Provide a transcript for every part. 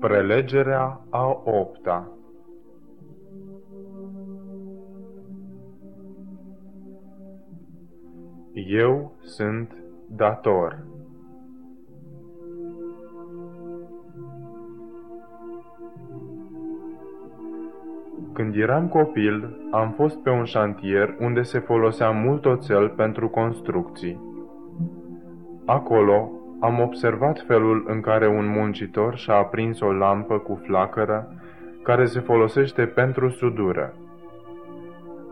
Prelegerea a opta Eu sunt dator. Când eram copil, am fost pe un șantier unde se folosea mult oțel pentru construcții. Acolo am observat felul în care un muncitor și-a aprins o lampă cu flacără care se folosește pentru sudură.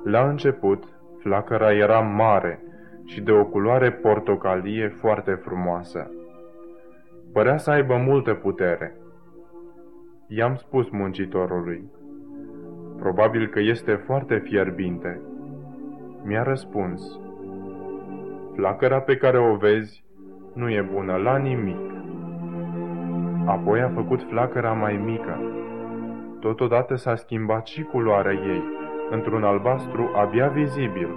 La început, flacăra era mare și de o culoare portocalie foarte frumoasă. Părea să aibă multă putere. I-am spus muncitorului, probabil că este foarte fierbinte. Mi-a răspuns, flacăra pe care o vezi nu e bună la nimic. Apoi a făcut flacăra mai mică. Totodată s-a schimbat și culoarea ei, într-un albastru abia vizibil.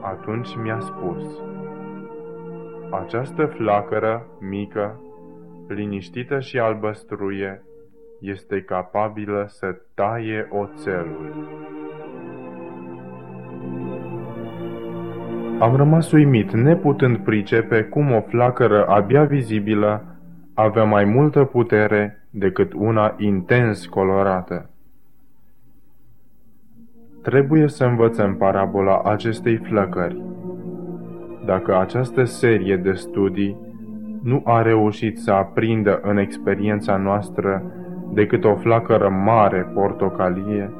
Atunci mi-a spus, această flacără mică, liniștită și albăstruie, este capabilă să taie oțelul. Am rămas uimit, neputând pricepe cum o flacără abia vizibilă avea mai multă putere decât una intens colorată. Trebuie să învățăm parabola acestei flăcări. Dacă această serie de studii nu a reușit să aprindă în experiența noastră decât o flacără mare portocalie,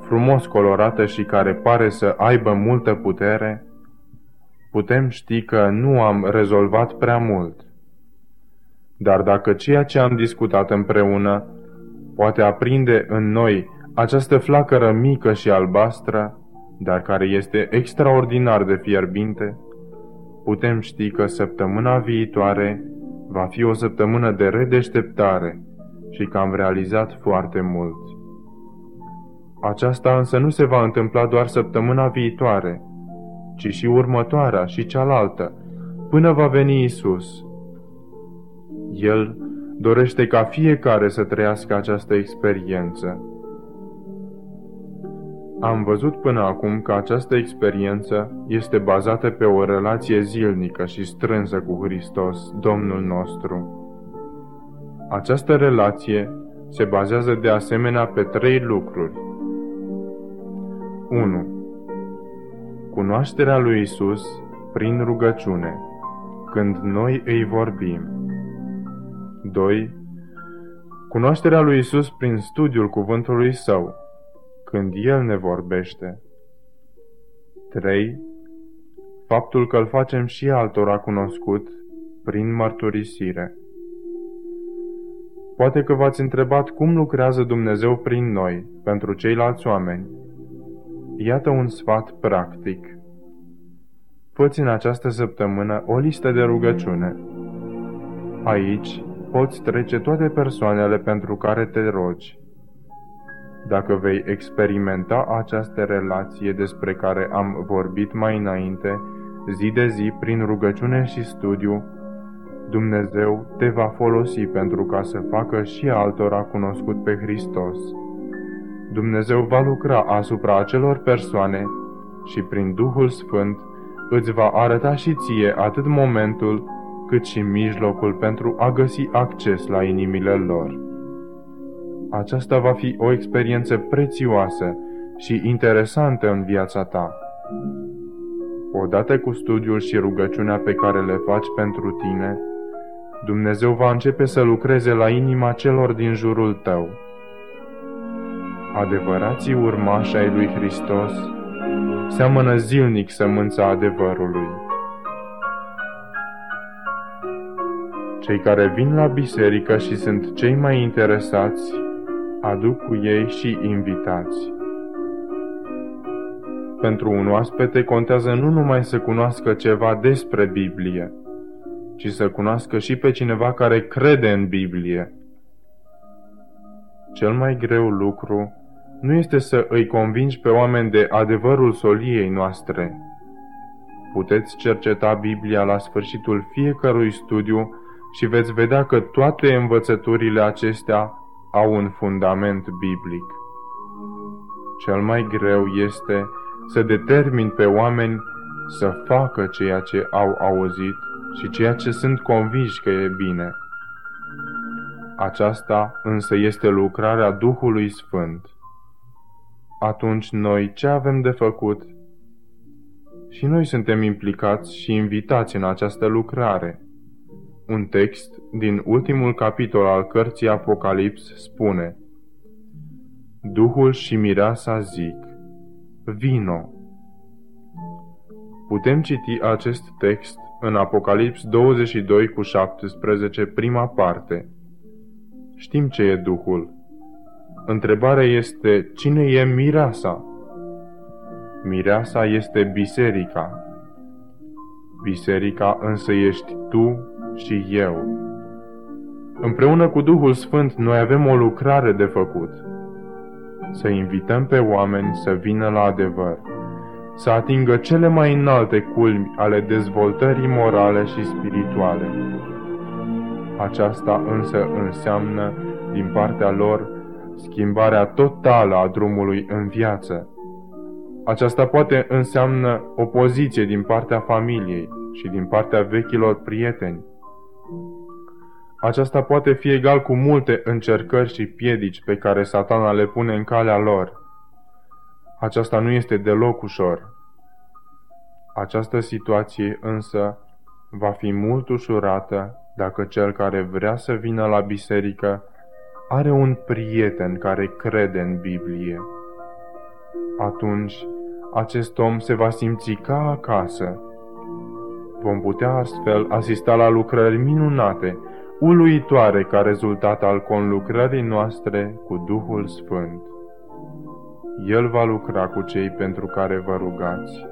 frumos colorată și care pare să aibă multă putere, putem ști că nu am rezolvat prea mult. Dar dacă ceea ce am discutat împreună poate aprinde în noi această flacără mică și albastră, dar care este extraordinar de fierbinte, putem ști că săptămâna viitoare va fi o săptămână de redeșteptare și că am realizat foarte mult. Aceasta însă nu se va întâmpla doar săptămâna viitoare, ci și următoarea și cealaltă, până va veni Isus. El dorește ca fiecare să trăiască această experiență. Am văzut până acum că această experiență este bazată pe o relație zilnică și strânsă cu Hristos, Domnul nostru. Această relație se bazează de asemenea pe trei lucruri. 1 cunoașterea lui Isus prin rugăciune, când noi îi vorbim. 2. Cunoașterea lui Isus prin studiul cuvântului Său, când El ne vorbește. 3. Faptul că îl facem și altora cunoscut prin mărturisire. Poate că v-ați întrebat cum lucrează Dumnezeu prin noi, pentru ceilalți oameni. Iată un sfat practic. Făți în această săptămână o listă de rugăciune. Aici poți trece toate persoanele pentru care te rogi. Dacă vei experimenta această relație despre care am vorbit mai înainte, zi de zi, prin rugăciune și studiu, Dumnezeu te va folosi pentru ca să facă și altora cunoscut pe Hristos. Dumnezeu va lucra asupra acelor persoane și prin Duhul Sfânt îți va arăta și ție atât momentul cât și mijlocul pentru a găsi acces la inimile lor. Aceasta va fi o experiență prețioasă și interesantă în viața ta. Odată cu studiul și rugăciunea pe care le faci pentru tine, Dumnezeu va începe să lucreze la inima celor din jurul tău. Adevărații urmași ai lui Hristos seamănă zilnic sămânța adevărului. Cei care vin la biserică și sunt cei mai interesați, aduc cu ei și invitați. Pentru un oaspete contează nu numai să cunoască ceva despre Biblie, ci să cunoască și pe cineva care crede în Biblie. Cel mai greu lucru nu este să îi convingi pe oameni de adevărul soliei noastre. Puteți cerceta Biblia la sfârșitul fiecărui studiu și veți vedea că toate învățăturile acestea au un fundament biblic. Cel mai greu este să determin pe oameni să facă ceea ce au auzit și ceea ce sunt convinși că e bine. Aceasta însă este lucrarea Duhului Sfânt. Atunci noi ce avem de făcut? Și noi suntem implicați și invitați în această lucrare. Un text din ultimul capitol al cărții Apocalips spune Duhul și mireasa zic, vino! Putem citi acest text în Apocalips 22 cu 17, prima parte. Știm ce e Duhul. Întrebarea este, cine e mireasa? Mireasa este biserica. Biserica însă ești tu și eu. Împreună cu Duhul Sfânt noi avem o lucrare de făcut. Să invităm pe oameni să vină la adevăr, să atingă cele mai înalte culmi ale dezvoltării morale și spirituale. Aceasta însă înseamnă, din partea lor, schimbarea totală a drumului în viață. Aceasta poate înseamnă opoziție din partea familiei și din partea vechilor prieteni. Aceasta poate fi egal cu multe încercări și piedici pe care satana le pune în calea lor. Aceasta nu este deloc ușor. Această situație însă va fi mult ușurată dacă cel care vrea să vină la biserică are un prieten care crede în Biblie. Atunci, acest om se va simți ca acasă. Vom putea astfel asista la lucrări minunate, uluitoare ca rezultat al conlucrării noastre cu Duhul Sfânt. El va lucra cu cei pentru care vă rugați.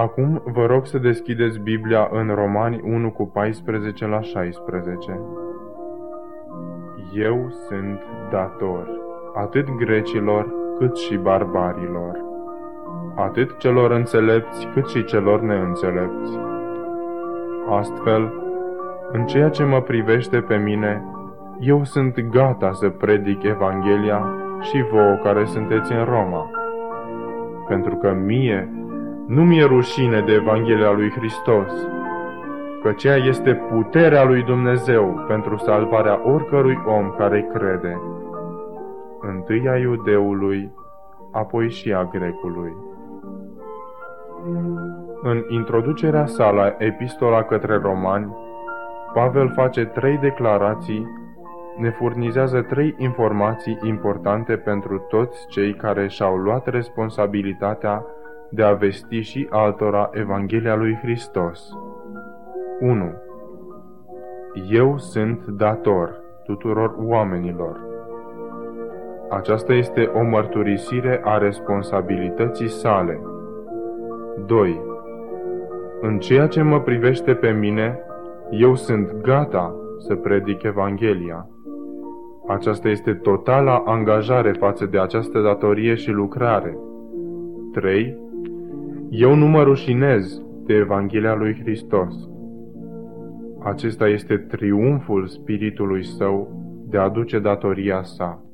Acum vă rog să deschideți Biblia în Romani 1 cu 14 la 16. Eu sunt dator, atât grecilor cât și barbarilor, atât celor înțelepți cât și celor neînțelepți. Astfel, în ceea ce mă privește pe mine, eu sunt gata să predic Evanghelia și vouă care sunteți în Roma, pentru că mie nu mi-e rușine de Evanghelia lui Hristos, că ceea este puterea lui Dumnezeu pentru salvarea oricărui om care crede, întâi a iudeului, apoi și a grecului. În introducerea sa la epistola către romani, Pavel face trei declarații, ne furnizează trei informații importante pentru toți cei care și-au luat responsabilitatea de a vesti și altora Evanghelia lui Hristos. 1. Eu sunt dator tuturor oamenilor. Aceasta este o mărturisire a responsabilității sale. 2. În ceea ce mă privește pe mine, eu sunt gata să predic Evanghelia. Aceasta este totala angajare față de această datorie și lucrare. 3. Eu nu mă rușinez de Evanghelia lui Hristos. Acesta este triumful Spiritului Său de a duce datoria sa.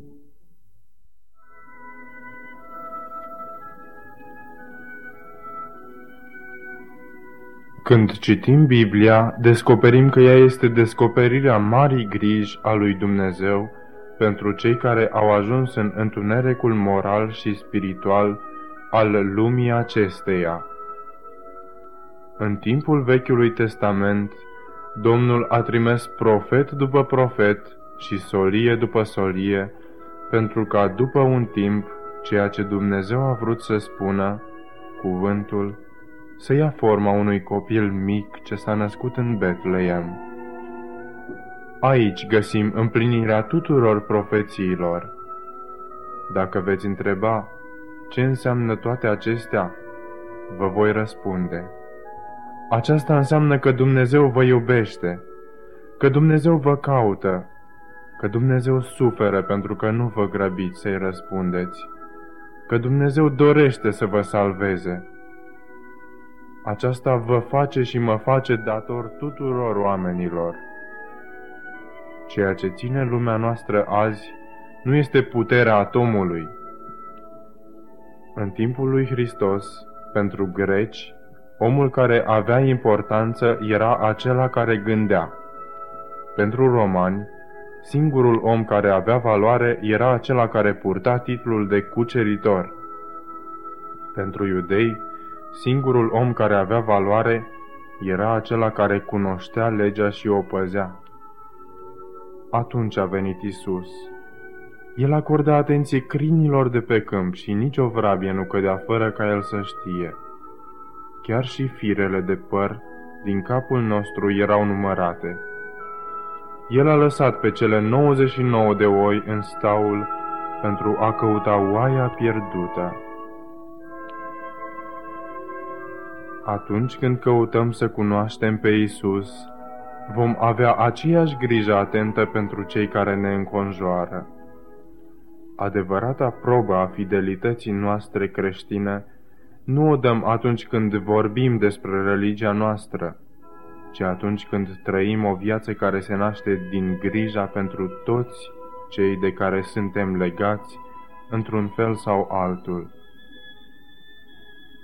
Când citim Biblia, descoperim că ea este descoperirea marii griji a lui Dumnezeu pentru cei care au ajuns în întunericul moral și spiritual al lumii acesteia. În timpul Vechiului Testament, Domnul a trimis profet după profet și solie după solie, pentru ca după un timp, ceea ce Dumnezeu a vrut să spună, cuvântul, să ia forma unui copil mic ce s-a născut în Betleem. Aici găsim împlinirea tuturor profețiilor. Dacă veți întreba, ce înseamnă toate acestea? Vă voi răspunde. Aceasta înseamnă că Dumnezeu vă iubește, că Dumnezeu vă caută, că Dumnezeu suferă pentru că nu vă grăbiți să-i răspundeți, că Dumnezeu dorește să vă salveze. Aceasta vă face și mă face dator tuturor oamenilor. Ceea ce ține lumea noastră azi nu este puterea atomului. În timpul lui Hristos, pentru greci, omul care avea importanță era acela care gândea. Pentru romani, singurul om care avea valoare era acela care purta titlul de cuceritor. Pentru iudei, singurul om care avea valoare era acela care cunoștea legea și o păzea. Atunci a venit Isus. El acordă atenție crinilor de pe câmp și nicio vrabie nu cădea fără ca el să știe. Chiar și firele de păr din capul nostru erau numărate. El a lăsat pe cele 99 de oi în staul pentru a căuta oaia pierdută. Atunci când căutăm să cunoaștem pe Isus, vom avea aceeași grijă atentă pentru cei care ne înconjoară. Adevărata probă a fidelității noastre creștine nu o dăm atunci când vorbim despre religia noastră, ci atunci când trăim o viață care se naște din grija pentru toți cei de care suntem legați, într-un fel sau altul.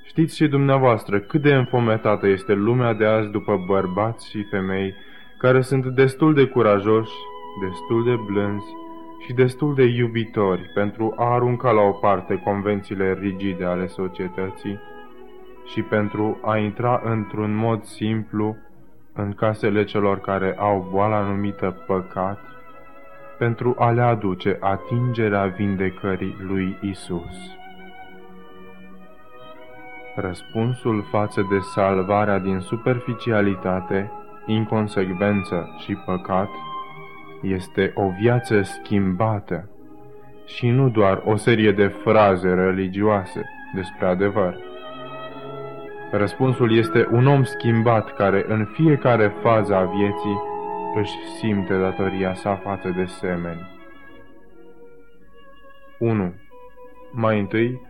Știți și dumneavoastră cât de înfometată este lumea de azi după bărbați și femei care sunt destul de curajoși, destul de blânzi și destul de iubitori pentru a arunca la o parte convențiile rigide ale societății și pentru a intra într-un mod simplu în casele celor care au boala numită păcat, pentru a le aduce atingerea vindecării lui Isus. Răspunsul față de salvarea din superficialitate, inconsecvență și păcat este o viață schimbată și nu doar o serie de fraze religioase despre adevăr. Răspunsul este un om schimbat care în fiecare fază a vieții își simte datoria sa față de semeni. 1. Mai întâi,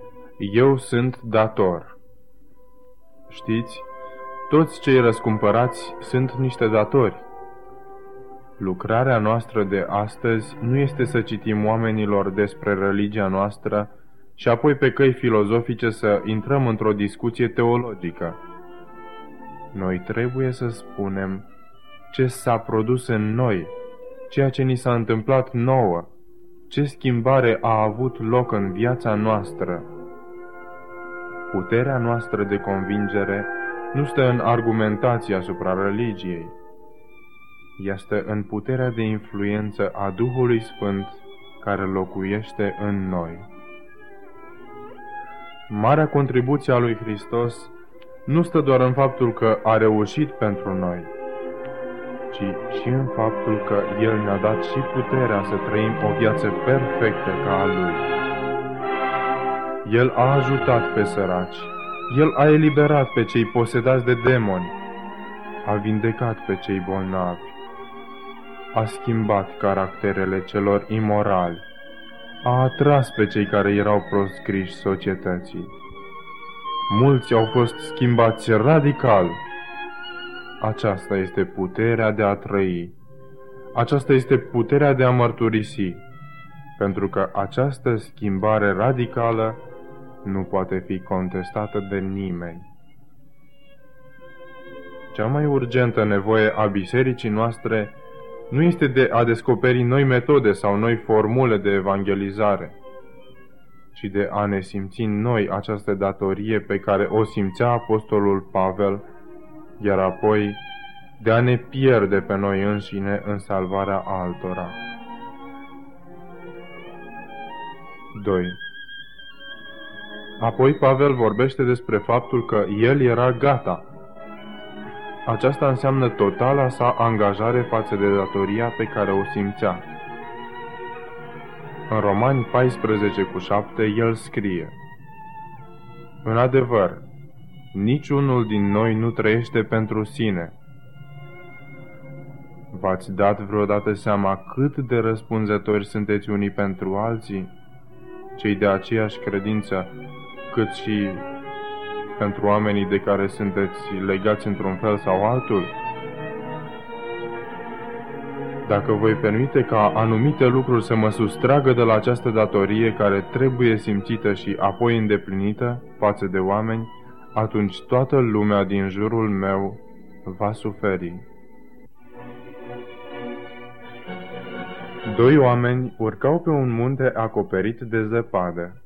eu sunt dator. Știți, toți cei răscumpărați sunt niște datori. Lucrarea noastră de astăzi nu este să citim oamenilor despre religia noastră și apoi pe căi filozofice să intrăm într-o discuție teologică. Noi trebuie să spunem ce s-a produs în noi, ceea ce ni s-a întâmplat nouă, ce schimbare a avut loc în viața noastră. Puterea noastră de convingere nu stă în argumentația asupra religiei. Ea stă în puterea de influență a Duhului Sfânt care locuiește în noi. Marea contribuție a lui Hristos nu stă doar în faptul că a reușit pentru noi, ci și în faptul că El ne-a dat și puterea să trăim o viață perfectă ca a Lui. El a ajutat pe săraci, El a eliberat pe cei posedați de demoni, a vindecat pe cei bolnavi, a schimbat caracterele celor imorali, a atras pe cei care erau proscriși societății. Mulți au fost schimbați radical. Aceasta este puterea de a trăi. Aceasta este puterea de a mărturisi, pentru că această schimbare radicală nu poate fi contestată de nimeni. Cea mai urgentă nevoie a bisericii noastre nu este de a descoperi noi metode sau noi formule de evangelizare, ci de a ne simți noi această datorie pe care o simțea Apostolul Pavel, iar apoi de a ne pierde pe noi înșine în salvarea altora. 2. Apoi Pavel vorbește despre faptul că el era gata aceasta înseamnă totala sa angajare față de datoria pe care o simțea. În Romani 14 cu 7 el scrie În adevăr, niciunul din noi nu trăiește pentru sine. V-ați dat vreodată seama cât de răspunzători sunteți unii pentru alții, cei de aceeași credință, cât și pentru oamenii de care sunteți legați într-un fel sau altul? Dacă voi permite ca anumite lucruri să mă sustragă de la această datorie care trebuie simțită și apoi îndeplinită față de oameni, atunci toată lumea din jurul meu va suferi. Doi oameni urcau pe un munte acoperit de zăpadă.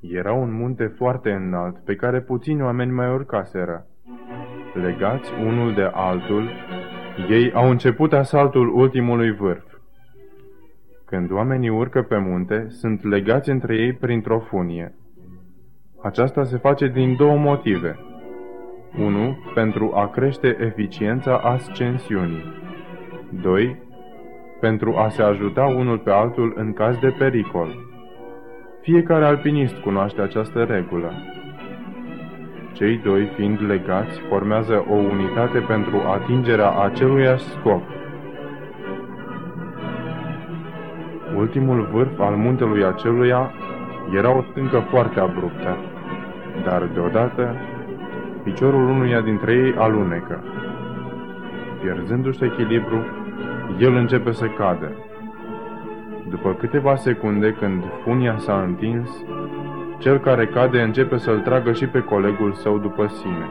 Era un munte foarte înalt, pe care puțini oameni mai urcaseră. Legați unul de altul, ei au început asaltul ultimului vârf. Când oamenii urcă pe munte, sunt legați între ei printr-o funie. Aceasta se face din două motive. 1. Pentru a crește eficiența ascensiunii. 2. Pentru a se ajuta unul pe altul în caz de pericol. Fiecare alpinist cunoaște această regulă. Cei doi, fiind legați, formează o unitate pentru atingerea aceluiași scop. Ultimul vârf al muntelui aceluia era o stâncă foarte abruptă, dar deodată piciorul unuia dintre ei alunecă. Pierzându-și echilibru, el începe să cadă. După câteva secunde, când funia s-a întins, cel care cade începe să-l tragă și pe colegul său după sine.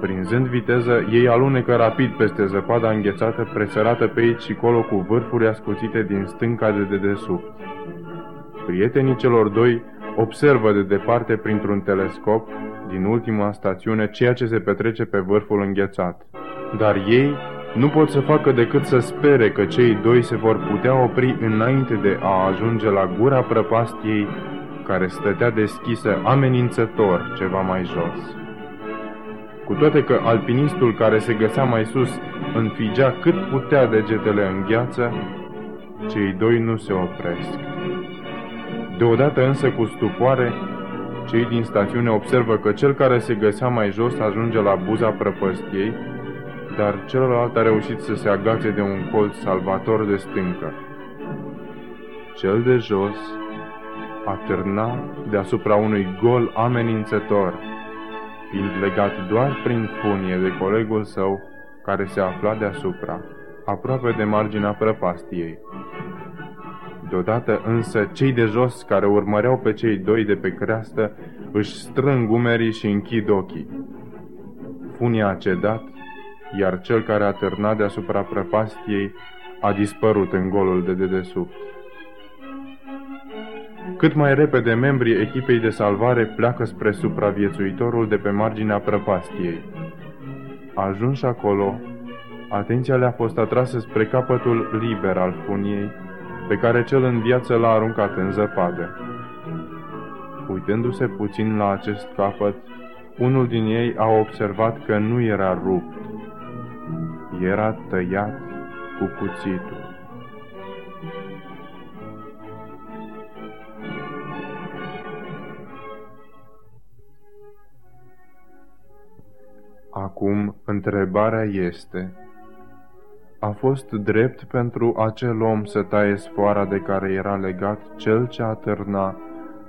Prinzând viteză, ei alunecă rapid peste zăpada înghețată, presărată pe aici și colo cu vârfuri ascuțite din stânca de dedesubt. Prietenii celor doi observă de departe printr-un telescop din ultima stațiune ceea ce se petrece pe vârful înghețat. Dar ei nu pot să facă decât să spere că cei doi se vor putea opri înainte de a ajunge la gura prăpastiei care stătea deschisă amenințător ceva mai jos. Cu toate că alpinistul care se găsea mai sus înfigea cât putea degetele în gheață, cei doi nu se opresc. Deodată însă cu stupoare, cei din stațiune observă că cel care se găsea mai jos ajunge la buza prăpăstiei, dar celălalt a reușit să se agațe de un colț salvator de stâncă. Cel de jos atârna deasupra unui gol amenințător, fiind legat doar prin funie de colegul său care se afla deasupra, aproape de marginea prăpastiei. Deodată însă cei de jos care urmăreau pe cei doi de pe creastă își strâng umerii și închid ochii. Funia a cedat, iar cel care a târnat deasupra prăpastiei a dispărut în golul de dedesubt. Cât mai repede membrii echipei de salvare pleacă spre supraviețuitorul de pe marginea prăpastiei. Ajuns acolo, atenția le-a fost atrasă spre capătul liber al funiei, pe care cel în viață l-a aruncat în zăpadă. Uitându-se puțin la acest capăt, unul din ei a observat că nu era rupt, era tăiat cu cuțitul. Acum, întrebarea este, a fost drept pentru acel om să taie sfoara de care era legat cel ce atârna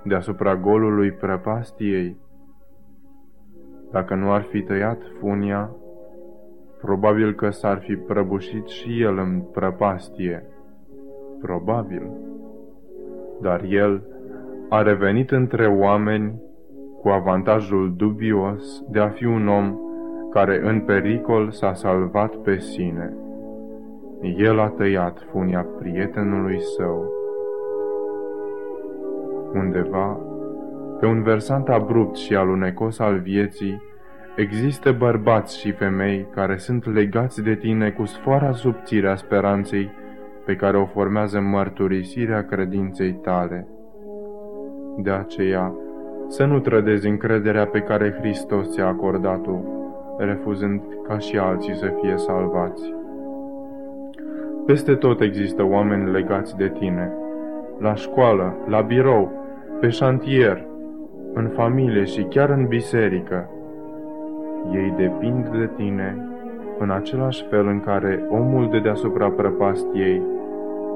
deasupra golului prăpastiei? Dacă nu ar fi tăiat funia, probabil că s-ar fi prăbușit și el în prăpastie. Probabil. Dar el a revenit între oameni cu avantajul dubios de a fi un om care în pericol s-a salvat pe sine. El a tăiat funia prietenului său. Undeva, pe un versant abrupt și alunecos al vieții, există bărbați și femei care sunt legați de tine cu sfoara subțire a speranței pe care o formează mărturisirea credinței tale. De aceea, să nu trădezi încrederea pe care Hristos ți-a acordat-o, refuzând ca și alții să fie salvați. Peste tot există oameni legați de tine. La școală, la birou, pe șantier, în familie și chiar în biserică. Ei depind de tine în același fel în care omul de deasupra prăpastiei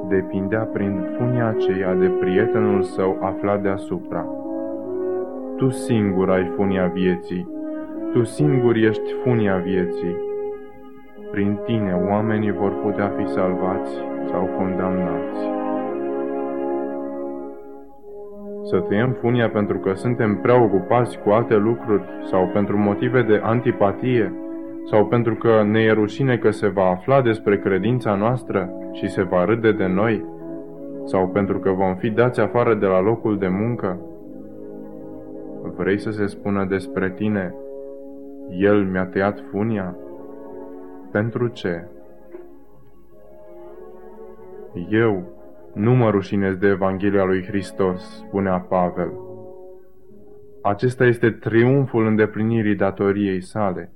depindea prin funia aceea de prietenul său aflat deasupra. Tu singur ai funia vieții, Tu singur ești funia vieții. Prin Tine oamenii vor putea fi salvați sau condamnați. Să tăiem funia pentru că suntem prea ocupați cu alte lucruri sau pentru motive de antipatie sau pentru că ne e rușine că se va afla despre credința noastră și se va râde de noi sau pentru că vom fi dați afară de la locul de muncă? Vrei să se spună despre tine, El mi-a tăiat funia? Pentru ce? Eu nu mă rușinez de Evanghelia lui Hristos, spunea Pavel. Acesta este triumful îndeplinirii datoriei sale.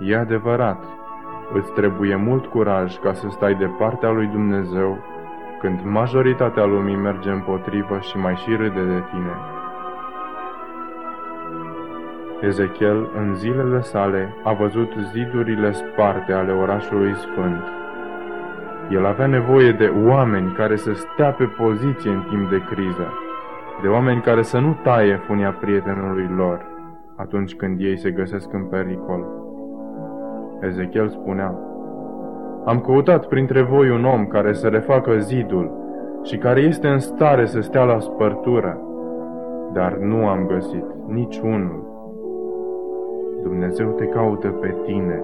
E adevărat, îți trebuie mult curaj ca să stai de partea lui Dumnezeu când majoritatea lumii merge împotrivă și mai și râde de tine. Ezechiel, în zilele sale, a văzut zidurile sparte ale orașului sfânt. El avea nevoie de oameni care să stea pe poziție în timp de criză, de oameni care să nu taie funia prietenului lor atunci când ei se găsesc în pericol. Ezechiel spunea, Am căutat printre voi un om care să refacă zidul și care este în stare să stea la spărtură, dar nu am găsit niciunul. Dumnezeu te caută pe tine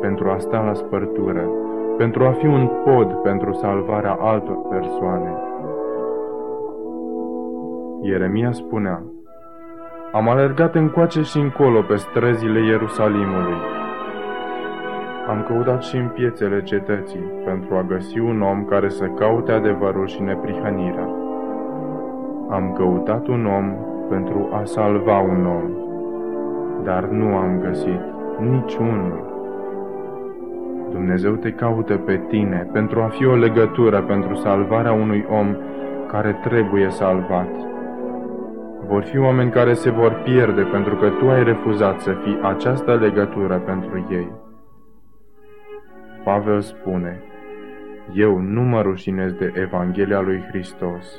pentru a sta la spărtură, pentru a fi un pod pentru salvarea altor persoane. Ieremia spunea, Am alergat încoace și încolo pe străzile Ierusalimului. Am căutat și în piețele cetății pentru a găsi un om care să caute adevărul și neprihănirea. Am căutat un om pentru a salva un om dar nu am găsit niciunul. Dumnezeu te caută pe tine pentru a fi o legătură pentru salvarea unui om care trebuie salvat. Vor fi oameni care se vor pierde pentru că tu ai refuzat să fii această legătură pentru ei. Pavel spune, eu nu mă rușinez de Evanghelia lui Hristos.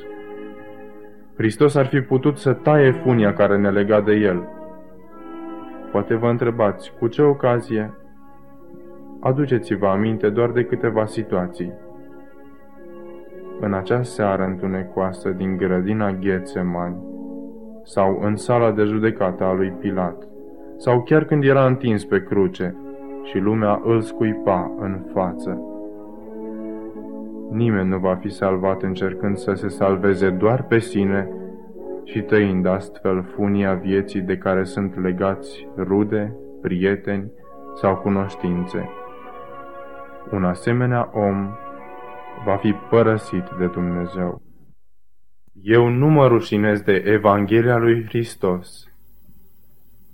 Hristos ar fi putut să taie funia care ne lega de El, Poate vă întrebați, cu ce ocazie? Aduceți-vă aminte doar de câteva situații. În acea seară întunecoasă din grădina Ghețemani, sau în sala de judecată a lui Pilat, sau chiar când era întins pe cruce și lumea îl scuipa în față. Nimeni nu va fi salvat încercând să se salveze doar pe sine și tăind astfel funia vieții de care sunt legați rude, prieteni sau cunoștințe. Un asemenea om va fi părăsit de Dumnezeu. Eu nu mă rușinez de Evanghelia lui Hristos.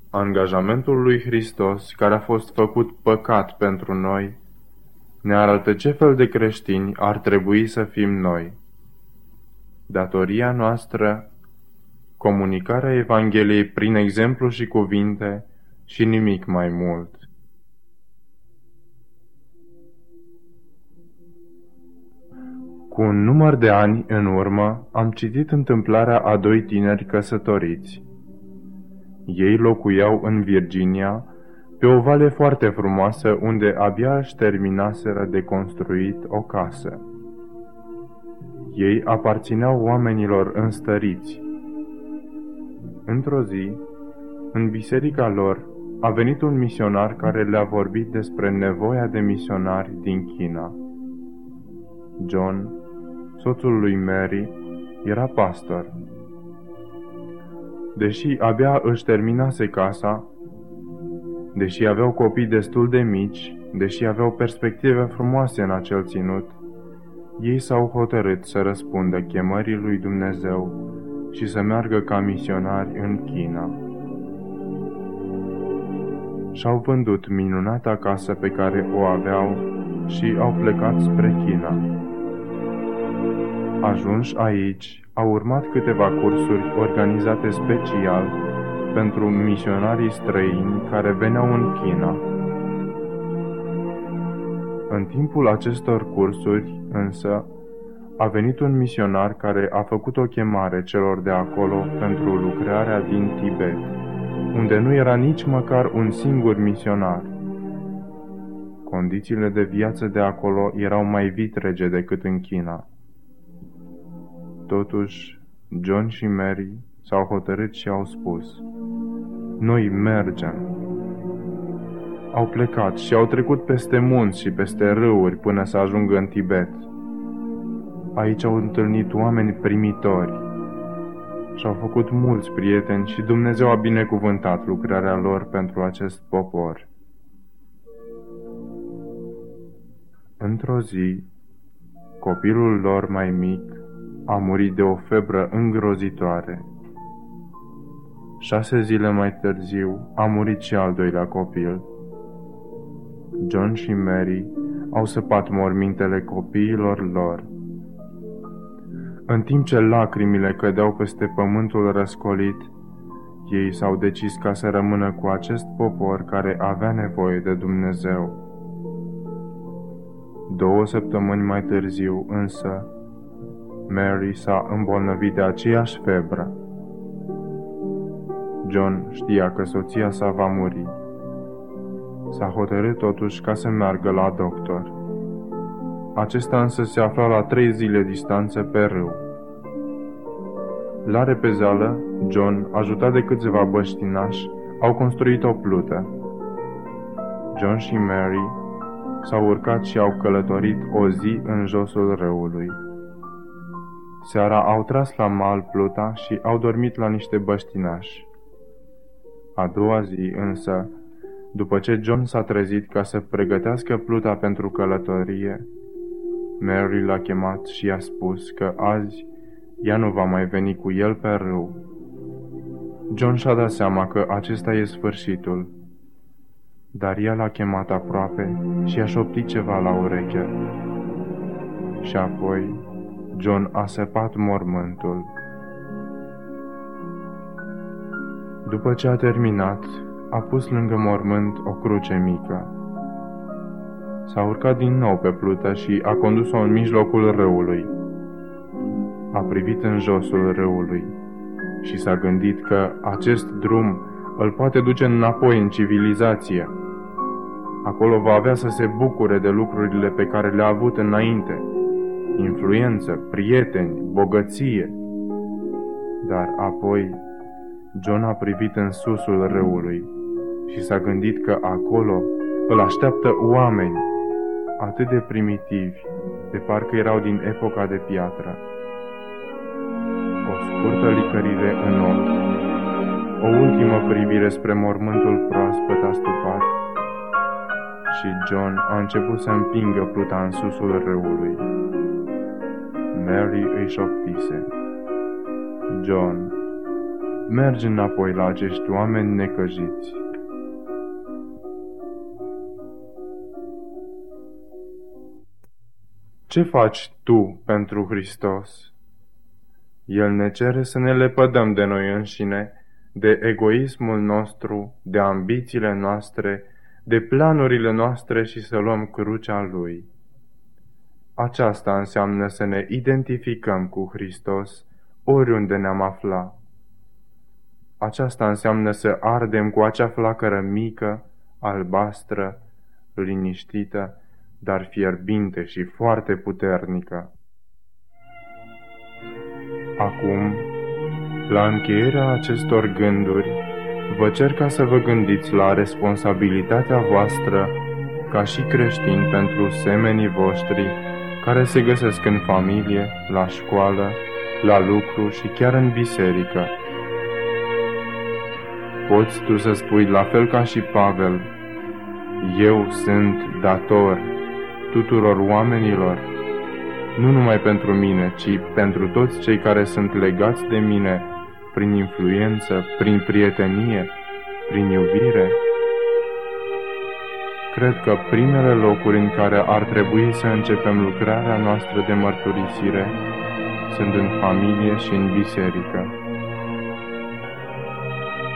Angajamentul lui Hristos, care a fost făcut păcat pentru noi, ne arată ce fel de creștini ar trebui să fim noi. Datoria noastră comunicarea Evangheliei prin exemplu și cuvinte și nimic mai mult. Cu un număr de ani în urmă, am citit întâmplarea a doi tineri căsătoriți. Ei locuiau în Virginia, pe o vale foarte frumoasă unde abia își terminaseră de construit o casă. Ei aparțineau oamenilor înstăriți, Într-o zi, în biserica lor, a venit un misionar care le-a vorbit despre nevoia de misionari din China. John, soțul lui Mary, era pastor. Deși abia își terminase casa, deși aveau copii destul de mici, deși aveau perspective frumoase în acel ținut, ei s-au hotărât să răspundă chemării lui Dumnezeu și să meargă ca misionari în China. Și-au vândut minunata casă pe care o aveau și au plecat spre China. Ajunși aici, au urmat câteva cursuri organizate special pentru misionarii străini care veneau în China. În timpul acestor cursuri, însă, a venit un misionar care a făcut o chemare celor de acolo pentru lucrarea din Tibet, unde nu era nici măcar un singur misionar. Condițiile de viață de acolo erau mai vitrege decât în China. Totuși, John și Mary s-au hotărât și au spus, Noi mergem. Au plecat și au trecut peste munți și peste râuri până să ajungă în Tibet. Aici au întâlnit oameni primitori și au făcut mulți prieteni și Dumnezeu a binecuvântat lucrarea lor pentru acest popor. Într-o zi, copilul lor mai mic a murit de o febră îngrozitoare. Șase zile mai târziu a murit și al doilea copil. John și Mary au săpat mormintele copiilor lor. În timp ce lacrimile cădeau peste pământul răscolit, ei s-au decis ca să rămână cu acest popor care avea nevoie de Dumnezeu. Două săptămâni mai târziu, însă, Mary s-a îmbolnăvit de aceeași febră. John știa că soția sa va muri. S-a hotărât totuși ca să meargă la doctor. Acesta însă se afla la trei zile distanță pe râu. La repezeală, John, ajutat de câțiva băștinași, au construit o plută. John și Mary s-au urcat și au călătorit o zi în josul râului. Seara au tras la mal pluta și au dormit la niște băștinași. A doua zi, însă, după ce John s-a trezit ca să pregătească pluta pentru călătorie, Mary l-a chemat și i-a spus că azi ea nu va mai veni cu el pe râu. John și-a dat seama că acesta e sfârșitul, dar ea l-a chemat aproape și a șoptit ceva la ureche. Și apoi John a săpat mormântul. După ce a terminat, a pus lângă mormânt o cruce mică. S-a urcat din nou pe plută și a condus-o în mijlocul râului. A privit în josul râului și s-a gândit că acest drum îl poate duce înapoi în civilizație. Acolo va avea să se bucure de lucrurile pe care le-a avut înainte – influență, prieteni, bogăție. Dar apoi John a privit în susul râului și s-a gândit că acolo îl așteaptă oameni atât de primitivi, de parcă erau din epoca de piatră. O scurtă licărire în ochi, o ultimă privire spre mormântul proaspăt astupat și John a început să împingă pluta în susul râului. Mary își șoptise. John, mergi înapoi la acești oameni necăjiți. Ce faci tu pentru Hristos? El ne cere să ne lepădăm de noi înșine, de egoismul nostru, de ambițiile noastre, de planurile noastre și să luăm crucea Lui. Aceasta înseamnă să ne identificăm cu Hristos oriunde ne-am afla. Aceasta înseamnă să ardem cu acea flacără mică, albastră, liniștită, dar fierbinte și foarte puternică. Acum, la încheierea acestor gânduri, vă cer ca să vă gândiți la responsabilitatea voastră ca și creștini pentru semenii voștri care se găsesc în familie, la școală, la lucru și chiar în biserică. Poți tu să spui la fel ca și Pavel, eu sunt dator tuturor oamenilor, nu numai pentru mine, ci pentru toți cei care sunt legați de mine prin influență, prin prietenie, prin iubire. Cred că primele locuri în care ar trebui să începem lucrarea noastră de mărturisire sunt în familie și în biserică.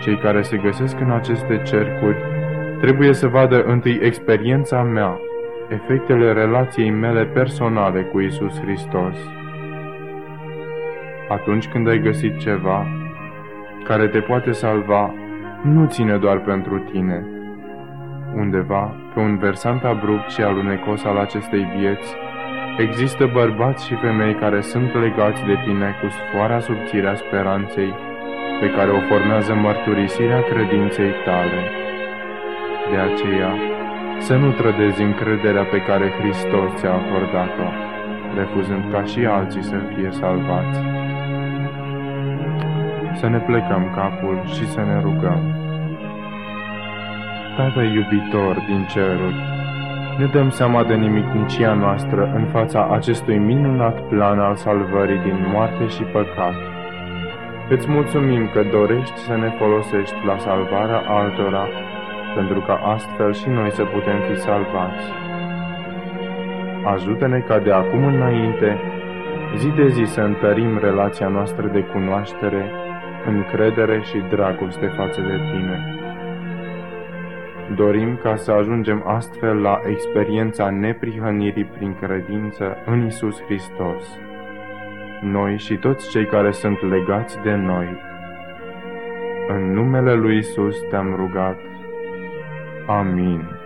Cei care se găsesc în aceste cercuri trebuie să vadă întâi experiența mea, efectele relației mele personale cu Isus Hristos Atunci când ai găsit ceva care te poate salva, nu ține doar pentru tine. Undeva, pe un versant abrupt și alunecos al acestei vieți, există bărbați și femei care sunt legați de tine cu sfoara subțirea speranței pe care o formează mărturisirea credinței tale. De aceea, să nu trădezi încrederea pe care Hristos ți-a acordat-o, refuzând ca și alții să fie salvați. Să ne plecăm capul și să ne rugăm. Tată iubitor din ceruri, ne dăm seama de nimicnicia noastră în fața acestui minunat plan al salvării din moarte și păcat. Îți mulțumim că dorești să ne folosești la salvarea altora pentru ca astfel și noi să putem fi salvați. Ajută-ne ca de acum înainte, zi de zi să întărim relația noastră de cunoaștere, încredere și dragoste față de Tine. Dorim ca să ajungem astfel la experiența neprihănirii prin credință în Isus Hristos. Noi și toți cei care sunt legați de noi. În numele lui Isus te-am rugat. Amin.